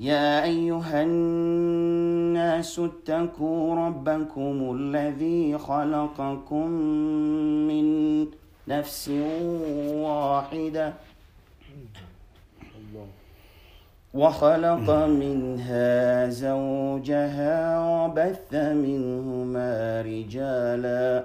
يا أيها الناس اتقوا ربكم الذي خلقكم من نفس واحدة وخلق منها زوجها وبث منهما رجالا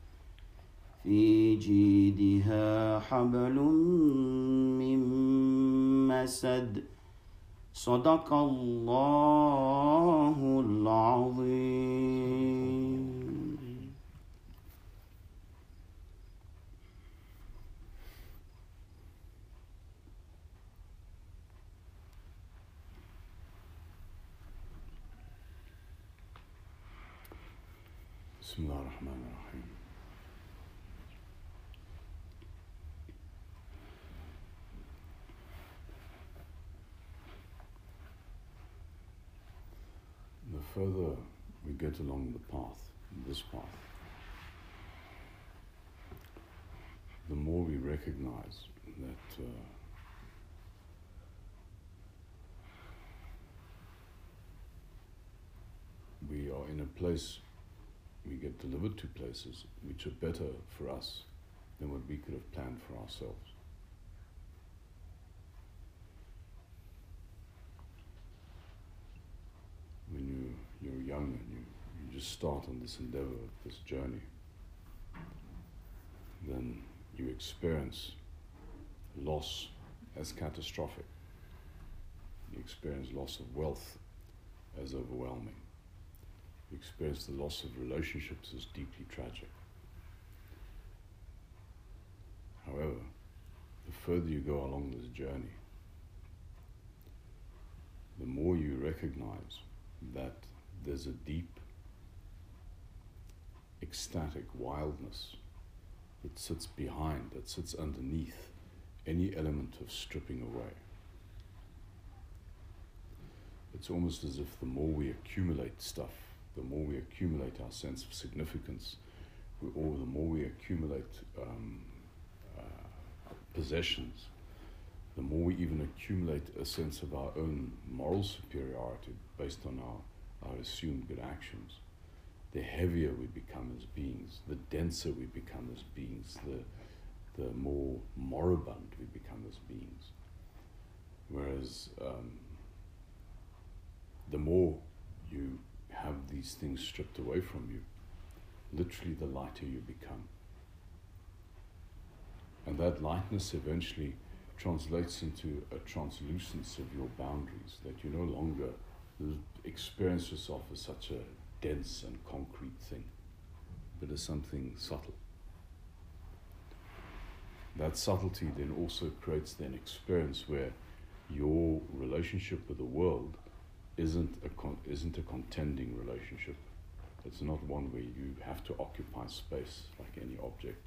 في جيدها حبل من مسد. صدق الله العظيم. بسم الله الرحمن الرحيم. Further we get along the path, this path, the more we recognize that uh, we are in a place, we get delivered to places which are better for us than what we could have planned for ourselves. When you, you're young and you, you just start on this endeavor, this journey, then you experience loss as catastrophic. You experience loss of wealth as overwhelming. You experience the loss of relationships as deeply tragic. However, the further you go along this journey, the more you recognize that there's a deep, ecstatic wildness that sits behind, that sits underneath any element of stripping away. It's almost as if the more we accumulate stuff, the more we accumulate our sense of significance, or the more we accumulate um, uh, possessions, the more we even accumulate a sense of our own moral superiority based on our, our assumed good actions, the heavier we become as beings, the denser we become as beings, the, the more moribund we become as beings. Whereas um, the more you have these things stripped away from you, literally the lighter you become. And that lightness eventually translates into a translucence of your boundaries, that you no longer experience yourself as such a dense and concrete thing, but as something subtle. That subtlety then also creates an experience where your relationship with the world isn't a con- isn't a contending relationship. It's not one where you have to occupy space like any object.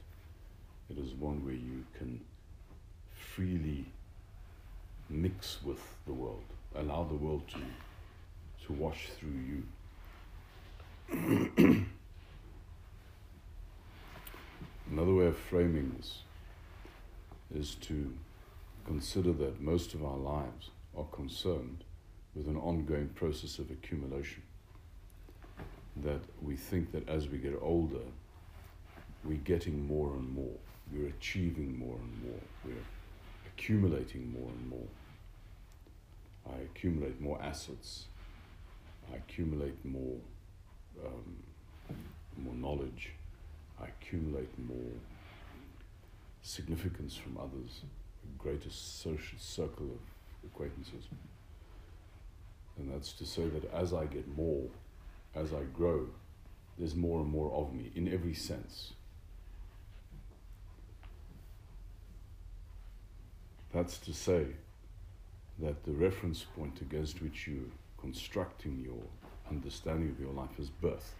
It is one where you can freely mix with the world, allow the world to to wash through you. Another way of framing this is to consider that most of our lives are concerned with an ongoing process of accumulation. That we think that as we get older, we're getting more and more, we're achieving more and more, we're accumulating more and more. I accumulate more assets, I accumulate more, um, more knowledge, I accumulate more significance from others, a greater social circle of acquaintances. And that's to say that as I get more, as I grow, there's more and more of me in every sense. That's to say that the reference point against which you're constructing your understanding of your life is birth.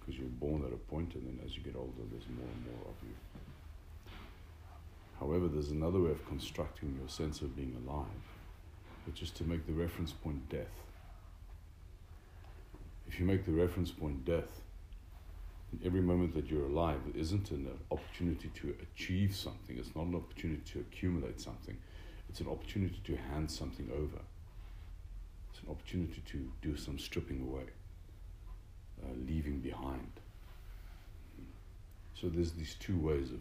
Because you're born at a point, and then as you get older, there's more and more of you. However, there's another way of constructing your sense of being alive, which is to make the reference point death. If you make the reference point death, every moment that you're alive isn't an opportunity to achieve something, it's not an opportunity to accumulate something, it's an opportunity to hand something over. Opportunity to do some stripping away, uh, leaving behind. So there's these two ways of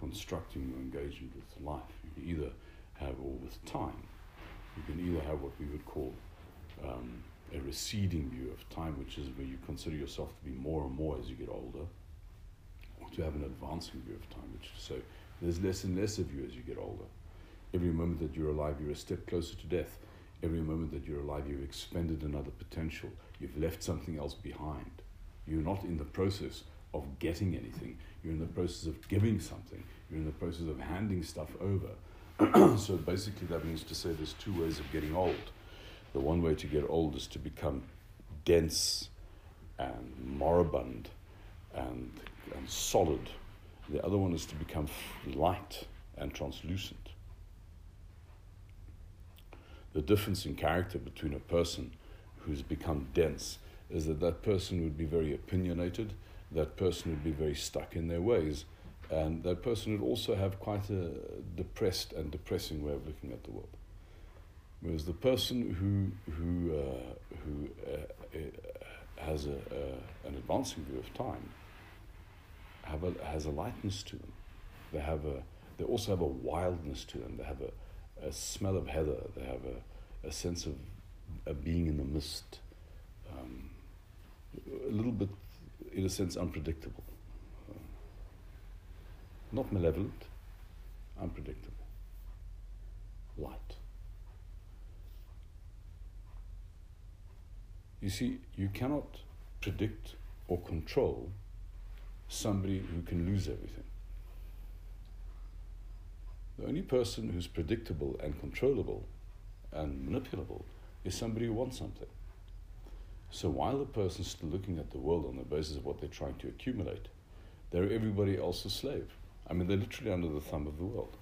constructing your engagement with life. You can either have, or with time, you can either have what we would call um, a receding view of time, which is where you consider yourself to be more and more as you get older, or to have an advancing view of time, which is to say there's less and less of you as you get older. Every moment that you're alive, you're a step closer to death. Every moment that you're alive, you've expended another potential. You've left something else behind. You're not in the process of getting anything. You're in the process of giving something. You're in the process of handing stuff over. so basically, that means to say there's two ways of getting old. The one way to get old is to become dense and moribund and, and solid. The other one is to become light and translucent. The difference in character between a person who's become dense is that that person would be very opinionated, that person would be very stuck in their ways, and that person would also have quite a depressed and depressing way of looking at the world. Whereas the person who, who, uh, who uh, uh, has a, an advancing view of time have a, has a lightness to them. They, have a, they also have a wildness to them. They have a, a smell of heather. They have a, a sense of a being in the mist. Um, a little bit, in a sense, unpredictable. Uh, not malevolent, unpredictable. Light. You see, you cannot predict or control somebody who can lose everything. The only person who's predictable and controllable and manipulable is somebody who wants something. So while the person's still looking at the world on the basis of what they're trying to accumulate, they're everybody else's slave. I mean, they're literally under the thumb of the world.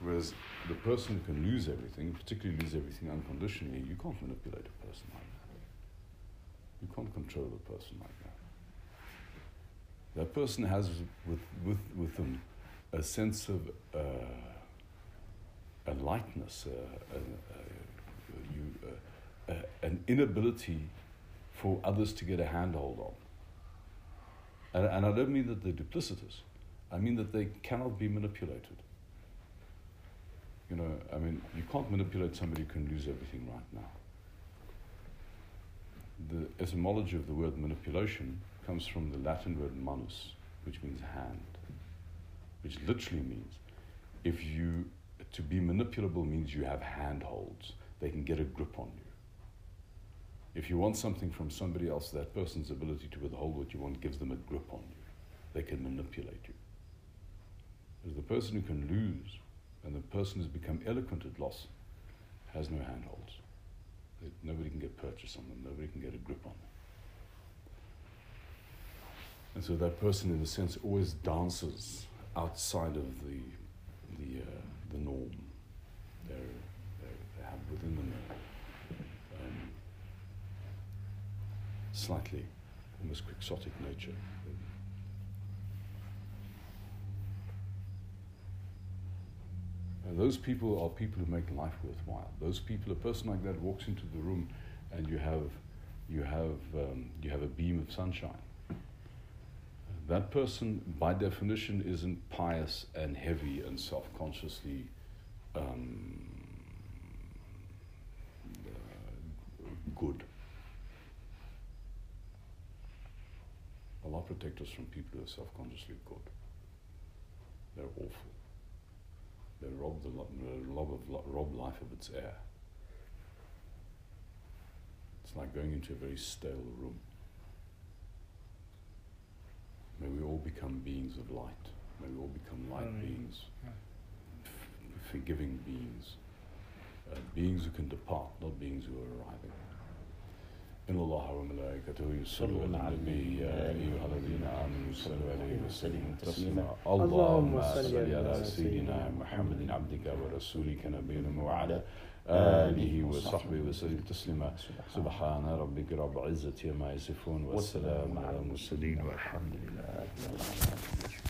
Whereas the person who can lose everything, particularly lose everything unconditionally, you can't manipulate a person like that. You can't control a person like that. That person has with, with, with them a sense of uh, a lightness, uh, a, you, an inability for others to get a handhold on. And, and I don't mean that they're duplicitous, I mean that they cannot be manipulated. You know, I mean, you can't manipulate somebody who can lose everything right now. The etymology of the word manipulation comes from the Latin word manus, which means hand, which literally means if you, to be manipulable means you have handholds. they can get a grip on you. If you want something from somebody else, that person's ability to withhold what you want gives them a grip on you. They can manipulate you. There's the person who can lose and the person who's become eloquent at loss has no handholds. They, nobody can get purchase on them, nobody can get a grip on them. And so that person, in a sense, always dances outside of the, the, uh, the norm. They're, they're, they have within them a um, slightly, almost quixotic nature. And those people are people who make life worthwhile. Those people, a person like that walks into the room, and you have, you have, um, you have a beam of sunshine. That person, by definition, isn't pious and heavy and self-consciously um, uh, good. Allah protect us from people who are self-consciously good. They're awful. They rob the of, rob life of its air. It's like going into a very stale room. May we all become beings of light. May we all become light Amen. beings, f- forgiving beings, uh, beings who can depart, not beings who are arriving. إن الله وملائكته يصلون على النبي يا أيها الذين آمنوا صلوا عليه وسلموا تسليما اللهم صل على سيدنا محمد عبدك ورسولك نبينا وعلى آله وصحبه وسلم تسليما. سبحان ربك رب العزة عما يصفون والسلام على المرسلين. والحمد لله رب العالمين.